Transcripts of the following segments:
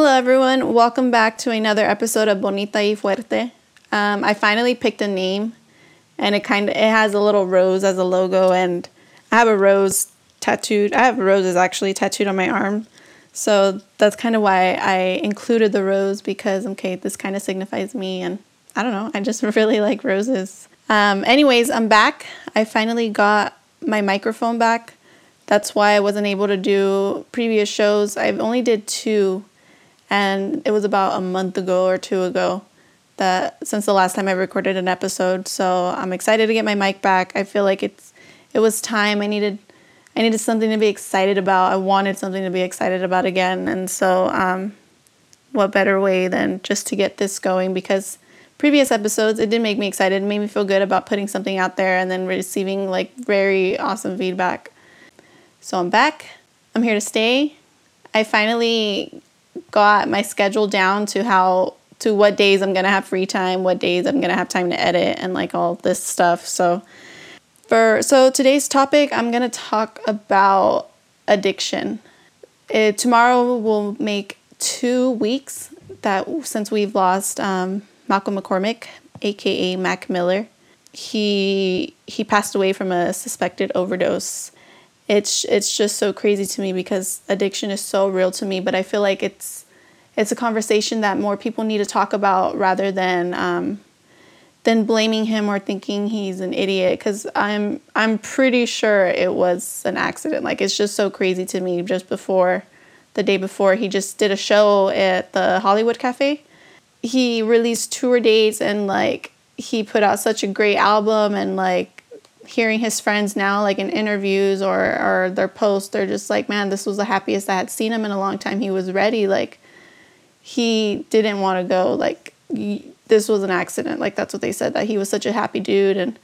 Hello, everyone. Welcome back to another episode of Bonita y Fuerte. Um, I finally picked a name, and it kind of it has a little rose as a logo, and I have a rose tattooed. I have roses actually tattooed on my arm, so that's kind of why I included the rose because okay, this kind of signifies me, and I don't know, I just really like roses. Um, anyways, I'm back. I finally got my microphone back. That's why I wasn't able to do previous shows. I've only did two and it was about a month ago or two ago that since the last time I recorded an episode. So I'm excited to get my mic back. I feel like it's it was time. I needed I needed something to be excited about. I wanted something to be excited about again, and so um, what better way than just to get this going because previous episodes it did make me excited, it made me feel good about putting something out there and then receiving like very awesome feedback. So I'm back. I'm here to stay. I finally got my schedule down to how to what days I'm gonna have free time, what days I'm gonna have time to edit, and like all this stuff. So for so today's topic, I'm gonna talk about addiction. It, tomorrow will make two weeks that since we've lost um, Malcolm McCormick, aka Mac Miller. He he passed away from a suspected overdose it's it's just so crazy to me because addiction is so real to me but i feel like it's it's a conversation that more people need to talk about rather than um, than blaming him or thinking he's an idiot because i'm i'm pretty sure it was an accident like it's just so crazy to me just before the day before he just did a show at the hollywood cafe he released tour dates and like he put out such a great album and like hearing his friends now, like in interviews or, or their posts, they're just like, man, this was the happiest I had seen him in a long time. He was ready. Like, he didn't want to go. Like, this was an accident. Like, that's what they said, that he was such a happy dude and,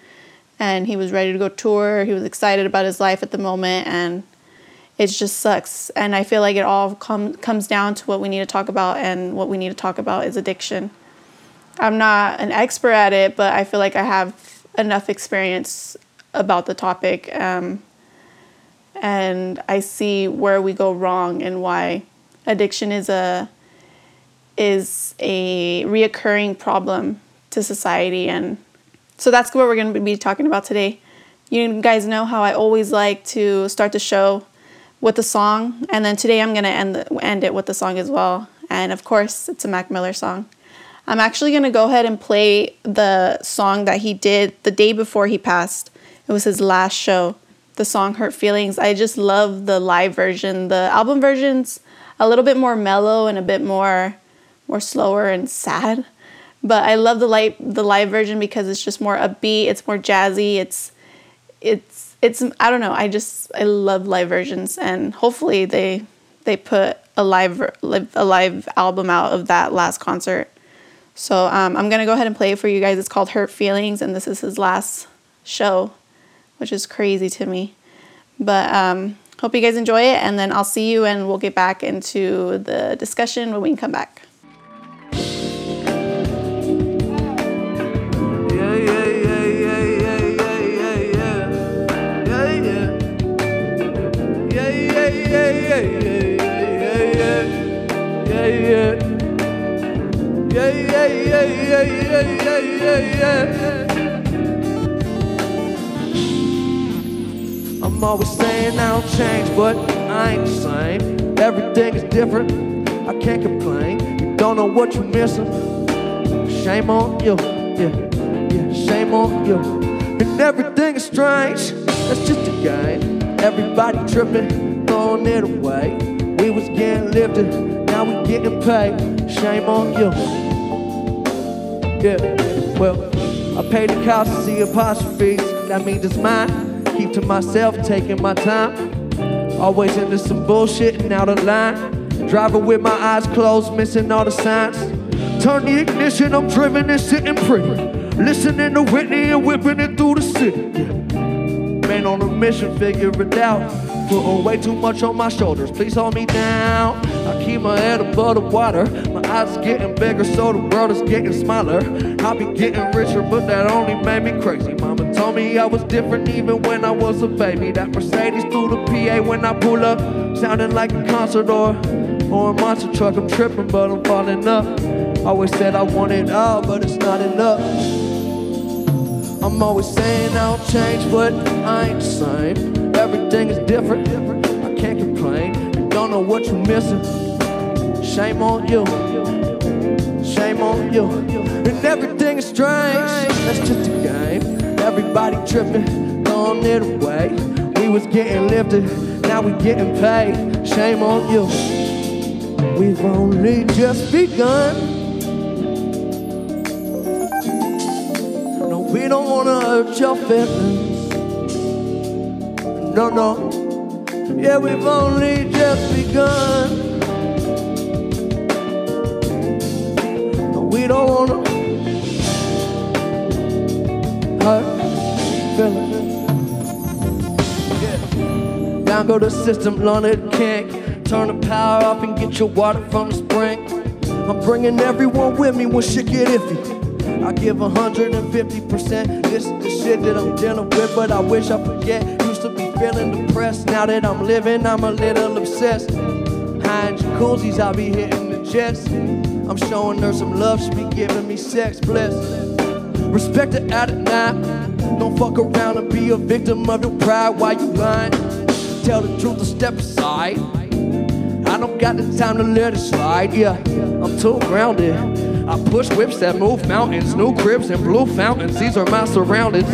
and he was ready to go tour. He was excited about his life at the moment. And it just sucks. And I feel like it all com- comes down to what we need to talk about. And what we need to talk about is addiction. I'm not an expert at it, but I feel like I have enough experience about the topic. Um, and I see where we go wrong and why addiction is a is a reoccurring problem to society and so that's what we're going to be talking about today. You guys know how I always like to start the show with a song and then today I'm going to end end it with the song as well. And of course, it's a Mac Miller song. I'm actually going to go ahead and play the song that he did the day before he passed. It was his last show. The song Hurt Feelings. I just love the live version. The album version's a little bit more mellow and a bit more more slower and sad. But I love the live the live version because it's just more upbeat, it's more jazzy, it's it's it's I don't know, I just I love live versions and hopefully they they put a live a live album out of that last concert. So um, I'm gonna go ahead and play it for you guys. It's called Hurt Feelings, and this is his last show which is crazy to me. But um, hope you guys enjoy it, and then I'll see you, and we'll get back into the discussion when we come back. Yeah, yeah, yeah, yeah, yeah, yeah, yeah. I'm always saying I don't change, but I ain't the same. Everything is different, I can't complain. You don't know what you're missing. Shame on you, yeah, yeah, shame on you. And everything is strange, that's just a game. Everybody tripping, it away. We was getting lifted, now we getting paid. Shame on you. Yeah, well, I paid the cost to see apostrophes. That means it's mine keep to myself, taking my time. Always into some bullshit and out of line. Driving with my eyes closed, missing all the signs. Turn the ignition, I'm driven and sitting pretty. Listening to Whitney and whipping it through the city. Man on a mission, figure it out. Putting way too much on my shoulders, please hold me down. I keep my head above the water. My eyes getting bigger, so the world is getting smaller. I'll be getting richer, but that only made me crazy. Mama told me I was different even when I was a baby. That Mercedes through the PA when I pull up, sounding like a concert or or a monster truck. I'm tripping, but I'm falling up. Always said I want it all, but it's not enough. I'm always saying I'll change, but I ain't the same. Everything is different. I can't complain. You don't know what you're missing. Shame on you. Shame on you. And everything is strange. That's just a game. Everybody tripping, throwing it away. We was getting lifted, now we getting paid. Shame on you. We've only just begun. Don't wanna hurt your feelings. No, no. Yeah, we've only just begun. No, we don't wanna hurt feelings. Yeah. Down go the system, learn it can't. Turn the power off and get your water from the spring. I'm bringing everyone with me when shit get iffy. I give 150%. This is the shit that I'm dealing with, but I wish I forget. Used to be feeling depressed. Now that I'm living, I'm a little obsessed. High in jacuzzis, I be hitting the jets. I'm showing her some love, she be giving me sex bliss. Respect a night. Don't fuck around and be a victim of your pride while you lying. Tell the truth and step aside. I don't got the time to let it slide, yeah. I'm too grounded. I push whips that move mountains, new cribs and blue fountains. These are my surroundings.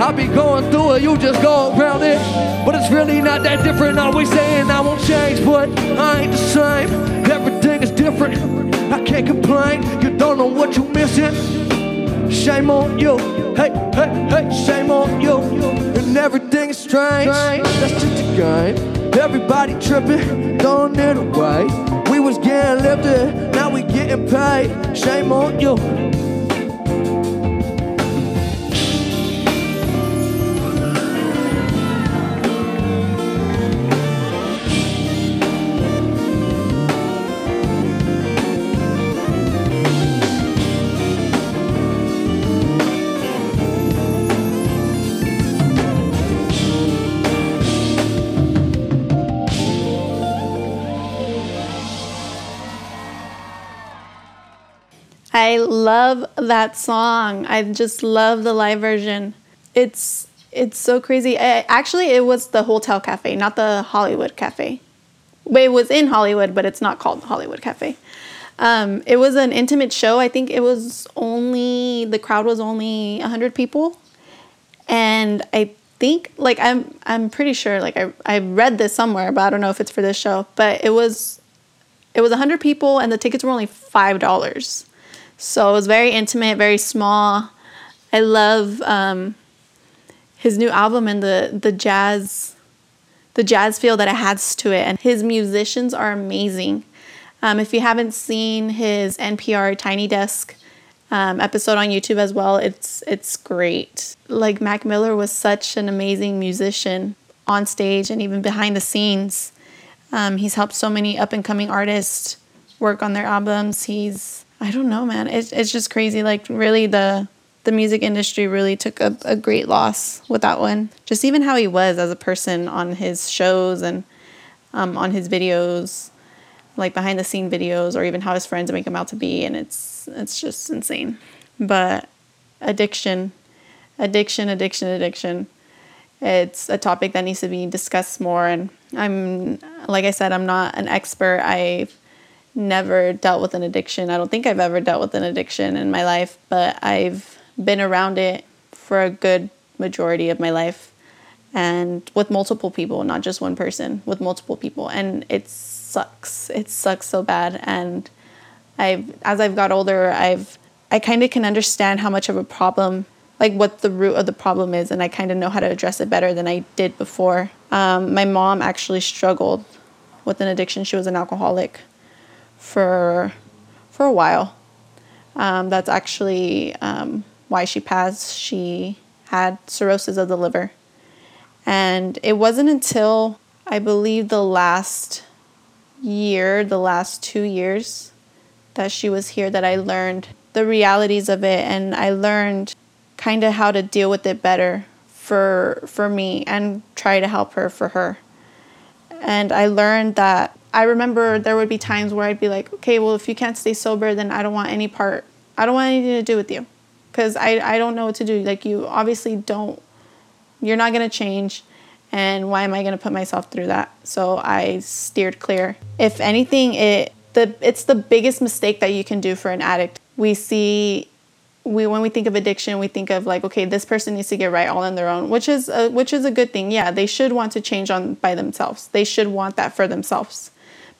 I be going through it, you just go around it. But it's really not that different. Always saying I won't change, but I ain't the same. Everything is different. I can't complain. You don't know what you're missing. Shame on you. Hey, hey, hey, shame on you. And everything is strange. That's just a game. Everybody tripping, throwing it away. We was getting lifted, getting paid. Shame on you. I love that song. I just love the live version. It's it's so crazy. I, actually, it was the Hotel Cafe, not the Hollywood Cafe. It was in Hollywood, but it's not called the Hollywood Cafe. Um, it was an intimate show. I think it was only the crowd was only hundred people, and I think like I'm I'm pretty sure like I I read this somewhere, but I don't know if it's for this show. But it was it was hundred people, and the tickets were only five dollars. So it was very intimate, very small. I love um, his new album and the the jazz, the jazz feel that it has to it, and his musicians are amazing. Um, if you haven't seen his NPR Tiny Desk um, episode on YouTube as well, it's it's great. Like Mac Miller was such an amazing musician on stage and even behind the scenes. Um, he's helped so many up and coming artists work on their albums. He's I don't know, man. It's it's just crazy. Like really, the the music industry really took a, a great loss with that one. Just even how he was as a person on his shows and um, on his videos, like behind the scene videos, or even how his friends make him out to be, and it's it's just insane. But addiction, addiction, addiction, addiction. It's a topic that needs to be discussed more, and I'm like I said, I'm not an expert. I never dealt with an addiction. I don't think I've ever dealt with an addiction in my life, but I've been around it for a good majority of my life and with multiple people, not just one person, with multiple people. And it sucks. It sucks so bad. And I've as I've got older, I've I kind of can understand how much of a problem like what the root of the problem is and i kind of know how to address it better than i did before um, my mom actually struggled with an addiction she was an alcoholic for for a while. Um, that's actually um, why she passed. She had cirrhosis of the liver, and it wasn't until I believe the last year, the last two years, that she was here that I learned the realities of it, and I learned kind of how to deal with it better for for me and try to help her for her. And I learned that I remember there would be times where I'd be like, okay, well, if you can't stay sober, then I don't want any part, I don't want anything to do with you. Because I, I don't know what to do. Like, you obviously don't, you're not going to change. And why am I going to put myself through that? So I steered clear. If anything, it, the, it's the biggest mistake that you can do for an addict. We see we when we think of addiction, we think of like, okay, this person needs to get right all on their own, which is a, which is a good thing. Yeah, they should want to change on by themselves. They should want that for themselves.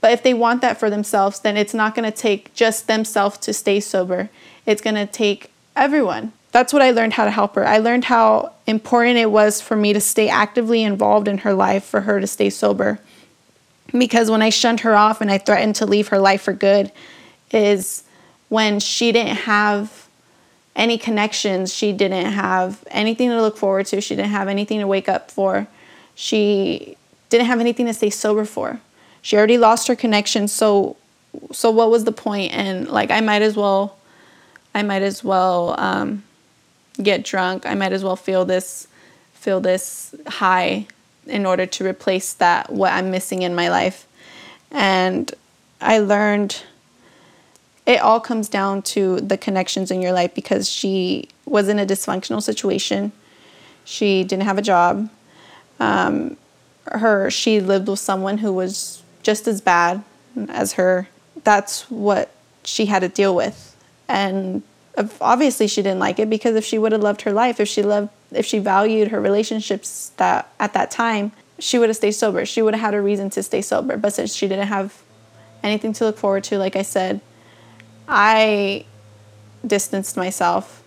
But if they want that for themselves, then it's not going to take just themselves to stay sober. It's going to take everyone. That's what I learned how to help her. I learned how important it was for me to stay actively involved in her life for her to stay sober. Because when I shunned her off and I threatened to leave her life for good, is when she didn't have any connections. She didn't have anything to look forward to. She didn't have anything to wake up for. She didn't have anything to stay sober for. She already lost her connection. So, so what was the point? And like, I might as well, I might as well um, get drunk. I might as well feel this, feel this high in order to replace that what I'm missing in my life. And I learned it all comes down to the connections in your life because she was in a dysfunctional situation. She didn't have a job. Um, her she lived with someone who was just as bad as her. That's what she had to deal with, and obviously she didn't like it because if she would have loved her life, if she loved, if she valued her relationships that at that time, she would have stayed sober. She would have had a reason to stay sober. But since she didn't have anything to look forward to, like I said, I distanced myself,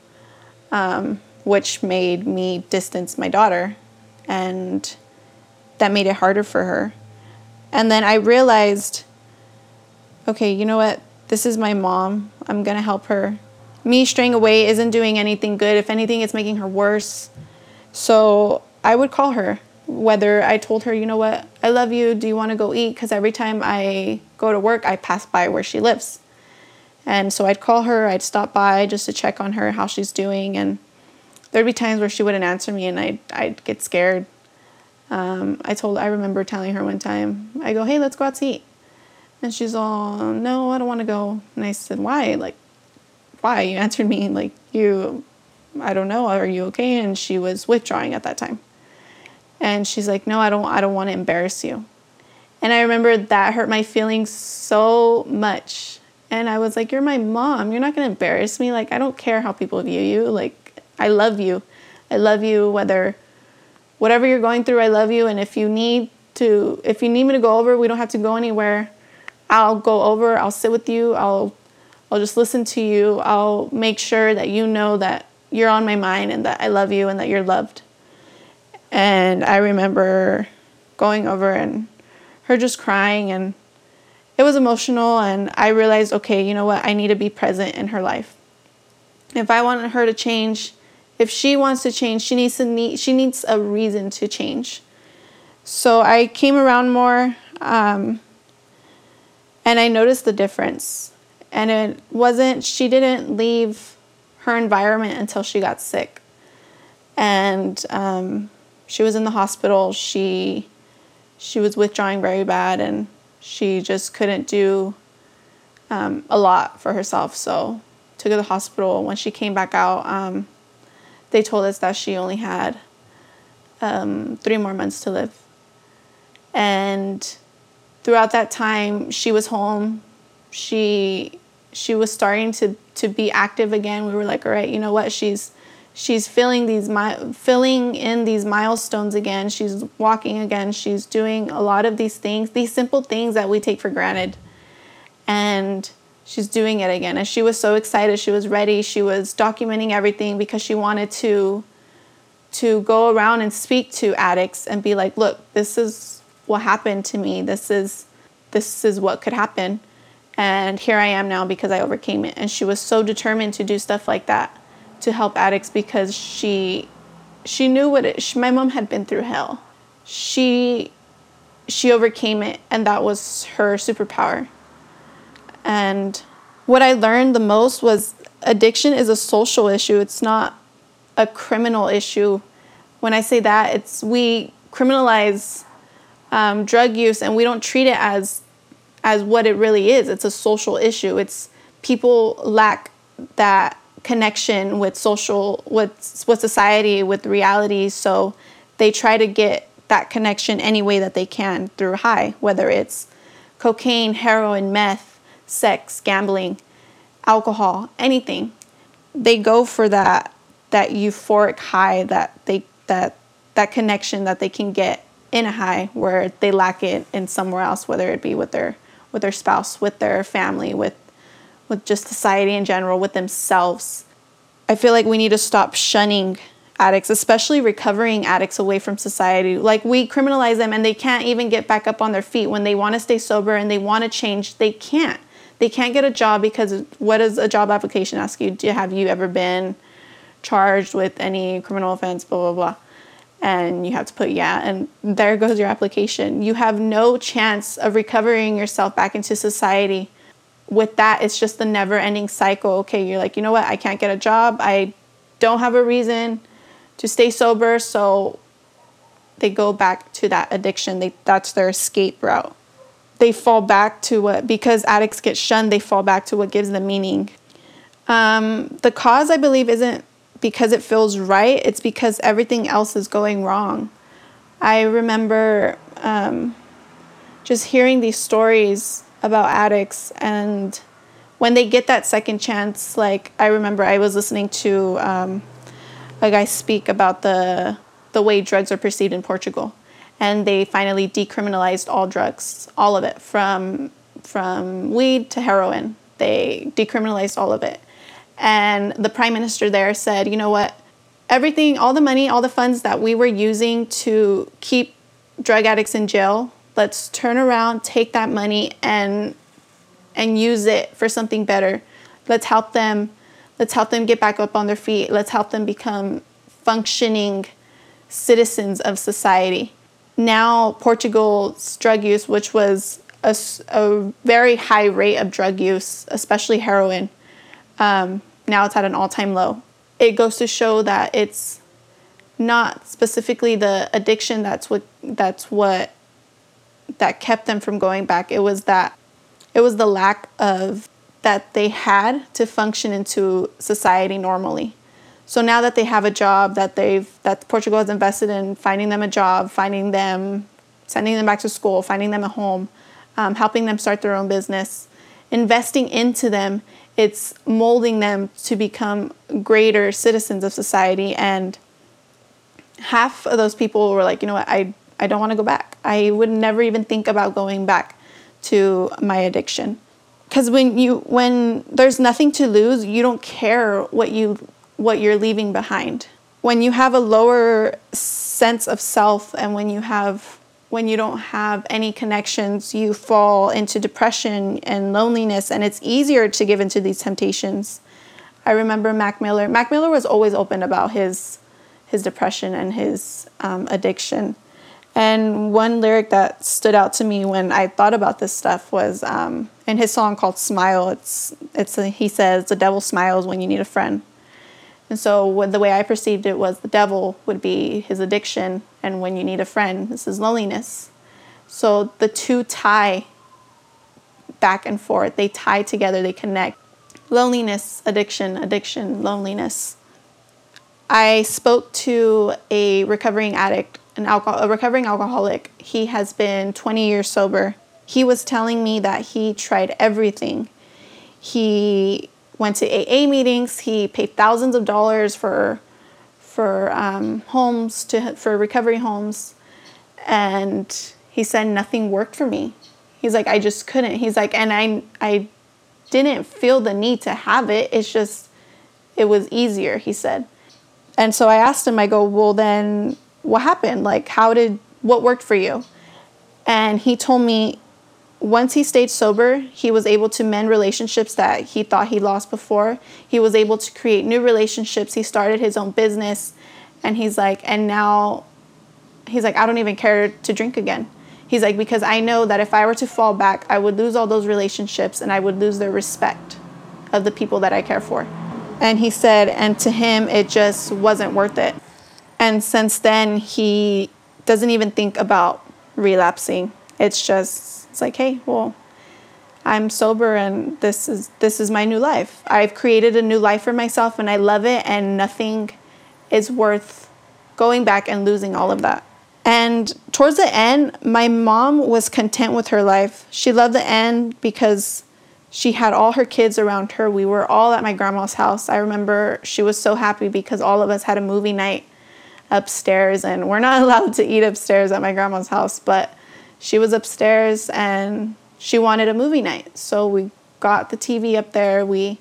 um, which made me distance my daughter, and that made it harder for her. And then I realized, okay, you know what? This is my mom. I'm gonna help her. Me straying away isn't doing anything good. If anything, it's making her worse. So I would call her, whether I told her, you know what, I love you. Do you want to go eat? Because every time I go to work, I pass by where she lives. And so I'd call her, I'd stop by just to check on her, how she's doing. And there'd be times where she wouldn't answer me and I'd, I'd get scared. Um, I told, I remember telling her one time, I go, hey, let's go out to eat. And she's all, no, I don't want to go. And I said, why? Like, why? You answered me like, you, I don't know, are you okay? And she was withdrawing at that time. And she's like, no, I don't, I don't want to embarrass you. And I remember that hurt my feelings so much and I was like, You're my mom. You're not going to embarrass me. Like, I don't care how people view you. Like, I love you. I love you whether, whatever you're going through, I love you. And if you need to, if you need me to go over, we don't have to go anywhere. I'll go over, I'll sit with you, I'll, I'll just listen to you. I'll make sure that you know that you're on my mind and that I love you and that you're loved. And I remember going over and her just crying and it was emotional and I realized, okay, you know what? I need to be present in her life. If I wanted her to change, if she wants to change, she needs to need she needs a reason to change. So I came around more um, and I noticed the difference. And it wasn't she didn't leave her environment until she got sick. And um, she was in the hospital. She she was withdrawing very bad and she just couldn't do um, a lot for herself. So took her to the hospital. When she came back out, um, they told us that she only had um, three more months to live. And throughout that time, she was home. She she was starting to to be active again. We were like, all right, you know what? She's she's filling these mi- filling in these milestones again she's walking again she's doing a lot of these things these simple things that we take for granted and she's doing it again. And she was so excited. She was ready. She was documenting everything because she wanted to to go around and speak to addicts and be like look this is what happened to me. This is this is what could happen. And here i am now because i overcame it. And she was so determined to do stuff like that to help addicts because she she knew what it she, my mom had been through hell. She she overcame it and that was her superpower and what i learned the most was addiction is a social issue it's not a criminal issue when i say that it's we criminalize um, drug use and we don't treat it as as what it really is. It's a social issue. It's people lack that connection with social with with society with reality so they try to get that connection any way that they can through high whether it's cocaine heroin meth sex gambling alcohol anything they go for that that euphoric high that they that that connection that they can get in a high where they lack it in somewhere else whether it be with their with their spouse with their family with with just society in general with themselves. I feel like we need to stop shunning addicts especially recovering addicts away from society. Like we criminalize them and they can't even get back up on their feet. When they want to stay sober and they want to change they can't they can't get a job because what does a job application ask you? Do have you ever been charged with any criminal offense blah blah blah? And you have to put yeah and there goes your application. You have no chance of recovering yourself back into society with that. It's just the never ending cycle. Okay you're like you know what? I can't get a job. I don't have a reason to stay sober. So they go back to that addiction. They that's their escape route they fall back to what because addicts get shunned they fall back to what gives them meaning um, the cause i believe isn't because it feels right, it's because everything else is going wrong. I remember um, just hearing these stories about addicts and when they get that second chance, like I remember I was listening to um, a guy speak about the the way drugs are perceived in Portugal, and they finally decriminalized all drugs, all of it, from from weed to heroin. They decriminalized all of it, and the prime minister there said, you know what? Everything, all the money, all the funds that we were using to keep drug addicts in jail, let's turn around, take that money and and use it for something better. Let's help them let's help them get back up on their feet. Let's help them become functioning citizens of society. Now, Portugal's drug use, which was a, a very high rate of drug use, especially heroin, um, now it's at an all time low. It goes to show that it's not specifically the addiction that's what that's what that kept them from going back. It was that it was the lack of that they had to function into society normally. So now that they have a job that they've that Portugal has invested in finding them a job, finding them sending them back to school, finding them a home, um, helping them start their own business, investing into them it's molding them to become greater citizens of society. And half of those people were like you know what? I i don't want to go back. I would never even think about going back to my addiction. Because when you when there's nothing to lose you don't care what you what you're leaving behind when you have a lower sense of self and when you have when you don't have any connections, you fall into depression and loneliness, and it's easier to give into these temptations. I remember Mac Miller. Mac Miller was always open about his his depression and his um, addiction. And one lyric that stood out to me when I thought about this stuff was um, in his song called "Smile." It's it's a, he says, "The devil smiles when you need a friend." And so what, the way I perceived it was the devil would be his addiction, and when you need a friend, this is loneliness. So the two tie back and forth. They tie together, they connect. Loneliness, addiction, addiction, loneliness. I spoke to a recovering addict, an alcohol, a recovering alcoholic. He has been 20 years sober. He was telling me that he tried everything. He went to AA meetings. He paid thousands of dollars for for um, homes to for recovery homes, and he said nothing worked for me. He's like, I just couldn't. He's like, and I I didn't feel the need to have it. It's just it was easier. He said, and so I asked him. I go, well then, what happened? Like, how did what worked for you? And he told me once he stayed sober, he was able to mend relationships that he thought he lost before. He was able to create new relationships. He started his own business. And he's like, and now he's like, I don't even care to drink again. He's like, because I know that if I were to fall back, I would lose all those relationships and I would lose the respect of the people that I care for. And he said, and to him, it just wasn't worth it. And since then, he doesn't even think about relapsing. It's just it's like, hey, well, I'm sober and this is this is my new life. I've created a new life for myself and I love it and nothing is worth going back and losing all of that. And towards the end, my mom was content with her life. She loved the end because she had all her kids around her. We were all at my grandma's house. I remember she was so happy because all of us had a movie night upstairs and we're not allowed to eat upstairs at my grandma's house, but she was upstairs and she wanted a movie night. So we got the TV up there. We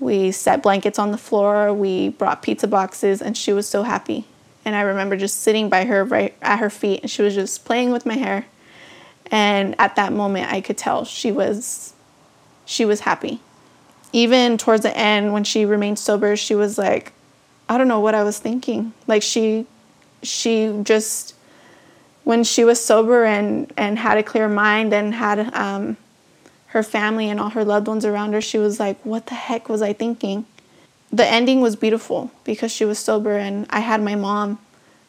we set blankets on the floor. We brought pizza boxes and she was so happy. And I remember just sitting by her right at her feet and she was just playing with my hair. And at that moment I could tell she was she was happy. Even towards the end when she remained sober, she was like, I don't know what I was thinking. Like she she just when she was sober and and had a clear mind and had um, her family and all her loved ones around her, she was like, "What the heck was I thinking?" The ending was beautiful because she was sober and I had my mom,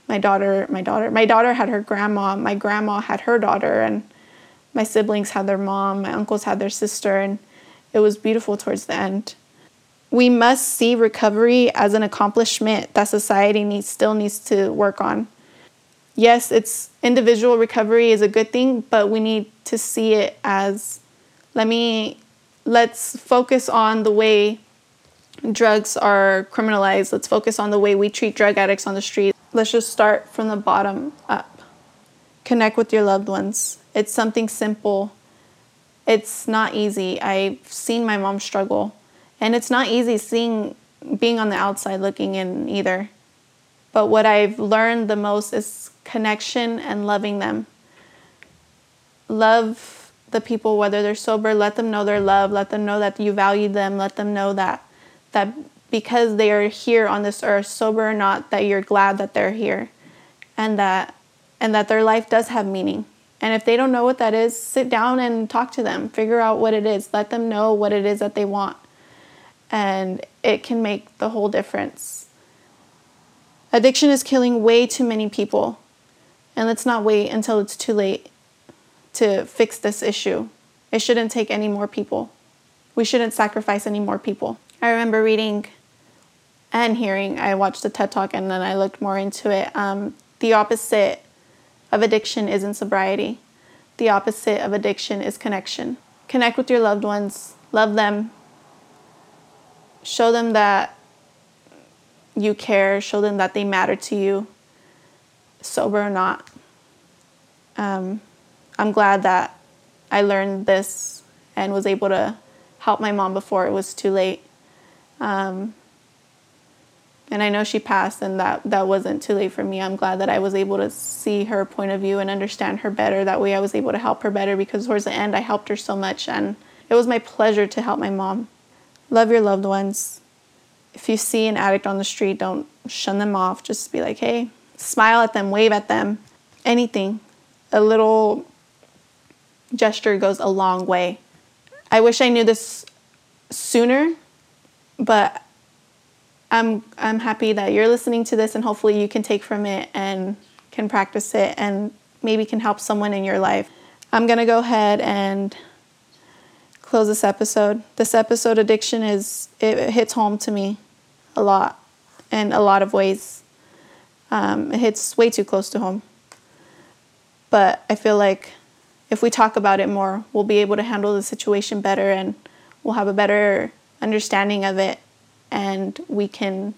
my daughter, my daughter, my daughter had her grandma, my grandma had her daughter, and my siblings had their mom, my uncles had their sister, and it was beautiful towards the end we must see recovery as an accomplishment that society needs still needs to work on. Yes, it's individual recovery is a good thing, but we need to see it as let me let's focus on the way drugs are criminalized. Let's focus on the way we treat drug addicts on the street. Let's just start from the bottom up. Connect with your loved ones. It's something simple. It's not easy. I've seen my mom struggle and it's not easy seeing being on the outside looking in either. But what I've learned the most is connection and loving them. Love the people whether they're sober, let them know their love, let them know that you value them, let them know that that because they are here on this earth, sober or not, that you're glad that they're here and that and that their life does have meaning. And if they don't know what that is, sit down and talk to them. Figure out what it is. Let them know what it is that they want and it can make the whole difference. Addiction is killing way too many people, and let's not wait until it's too late to fix this issue. It shouldn't take any more people. We shouldn't sacrifice any more people. I remember reading and hearing, I watched the TED Talk and then I looked more into it. Um, the opposite of addiction isn't sobriety, the opposite of addiction is connection. Connect with your loved ones, love them, show them that you care, show them that they matter to you, sober or not. Um, I'm glad that I learned this and was able to help my mom before it was too late. Um, and I know she passed, and that that wasn't too late for me. I'm glad that I was able to see her point of view and understand her better. That way, I was able to help her better because towards the end, I helped her so much, and it was my pleasure to help my mom. Love your loved ones. If you see an addict on the street, don't shun them off. Just be like, hey, smile at them, wave at them, anything. A little gesture goes a long way. I wish I knew this sooner, but I'm I'm happy that you're listening to this and hopefully you can take from it and can practice it and maybe can help someone in your life. I'm going to go ahead and close this episode. This episode, addiction, is it, hits home to me a lot in a lot of ways. Um, it hits way too close to home. But I feel like if we talk about it more, we'll be able to handle the situation better and we'll have a better understanding of it and we can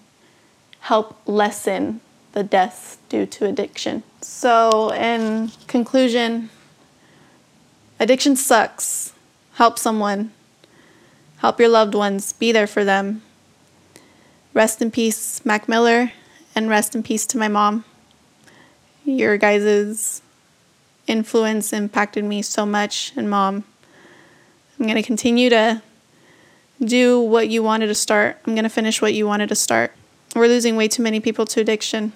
help lessen the deaths due to addiction. So, in conclusion, addiction sucks help someone, help your loved ones, be there for them. Rest in peace, Mac Miller, and rest in peace to my mom. Your guys' influence impacted me so much, and mom, I'm going to continue to do what you wanted to start. I'm going to finish what you wanted to start. We're losing way too many people to addiction.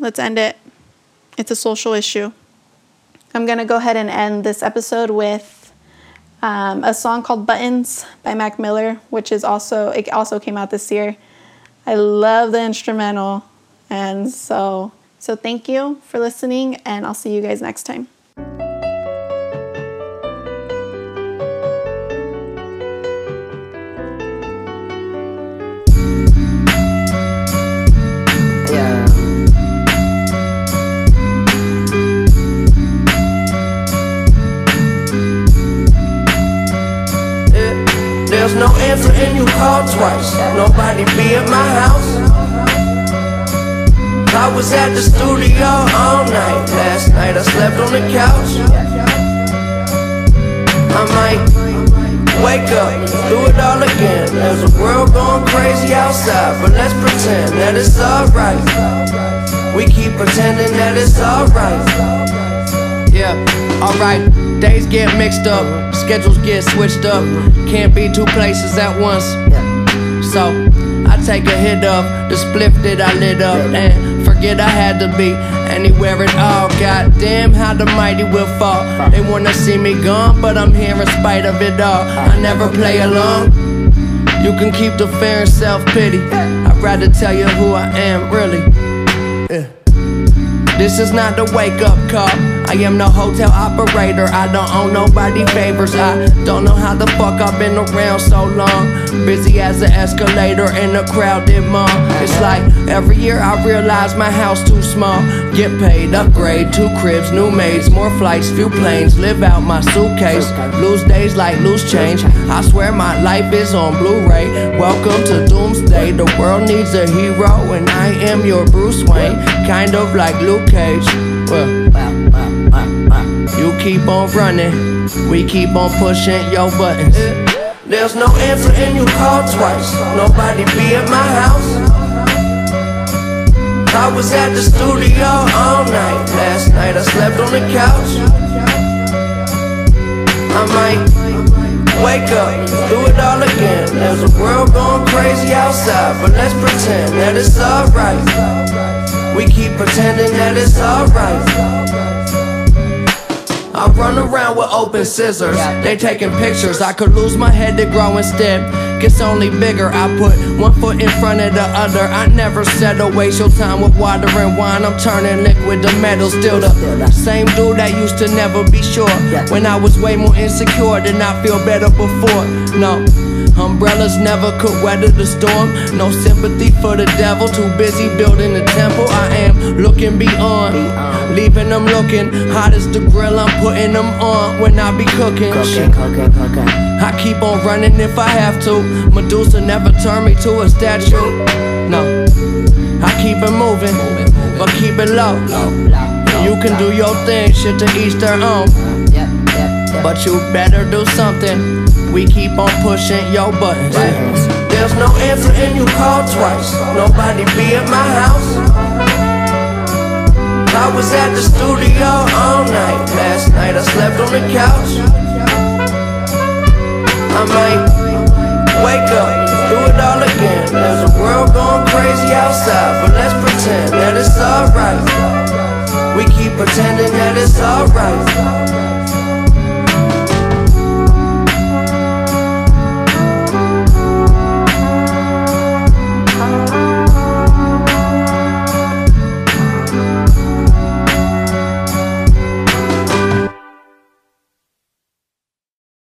Let's end it. It's a social issue. I'm going to go ahead and end this episode with um, a song called Buttons by Mac Miller, which is also it also came out this year. I love the instrumental, and so so thank you for listening, and I'll see you guys next time. Answer and you call twice. Nobody be at my house. I was at the studio all night. Last night I slept on the couch. I might wake up, do it all again. There's a world going crazy outside, but let's pretend that it's alright. We keep pretending that it's alright. Yeah, alright. Days get mixed up, schedules get switched up. Can't be two places at once. So I take a hit of the spliff that I lit up and forget I had to be anywhere at all. God damn, how the mighty will fall. They wanna see me gone, but I'm here in spite of it all. I never play along. You can keep the fear and self pity. I'd rather tell you who I am, really. This is not the wake up call. I am the hotel operator. I don't owe nobody favors. I don't know how the fuck I've been around so long. Busy as an escalator in a crowded mall. It's like every year I realize my house too small. Get paid, upgrade, two cribs, new maids, more flights, few planes. Live out my suitcase. Lose days like loose change. I swear my life is on Blu-ray. Welcome to Doomsday. The world needs a hero, and I am your Bruce Wayne. Kind of like Luke Cage. Well, you keep on running, we keep on pushing your buttons. There's no answer and you call twice. Nobody be at my house. I was at the studio all night. Last night I slept on the couch. I might wake up, do it all again. There's a world going crazy outside, but let's pretend that it's alright. We keep pretending that it's alright. I run around with open scissors. They taking pictures. I could lose my head to grow instead. Gets only bigger. I put one foot in front of the other. I never said to waste your time with water and wine. I'm turning liquid to metal. Still the same dude that used to never be sure. When I was way more insecure, did not feel better before. No. Umbrellas never could weather the storm. No sympathy for the devil. Too busy building a temple. I am looking beyond. Leaving them looking hot as the grill. I'm putting them on when I be cooking. Shit. I keep on running if I have to. Medusa never turned me to a statue. No. I keep it moving, but keep it low. You can do your thing, shit to each their own. But you better do something. We keep on pushing your buttons. There's no answer and you call twice. Nobody be at my house. I was at the studio all night. Last night I slept on the couch. I might wake up, do it all again. There's a world going crazy outside, but let's pretend that it's alright. We keep pretending that it's alright.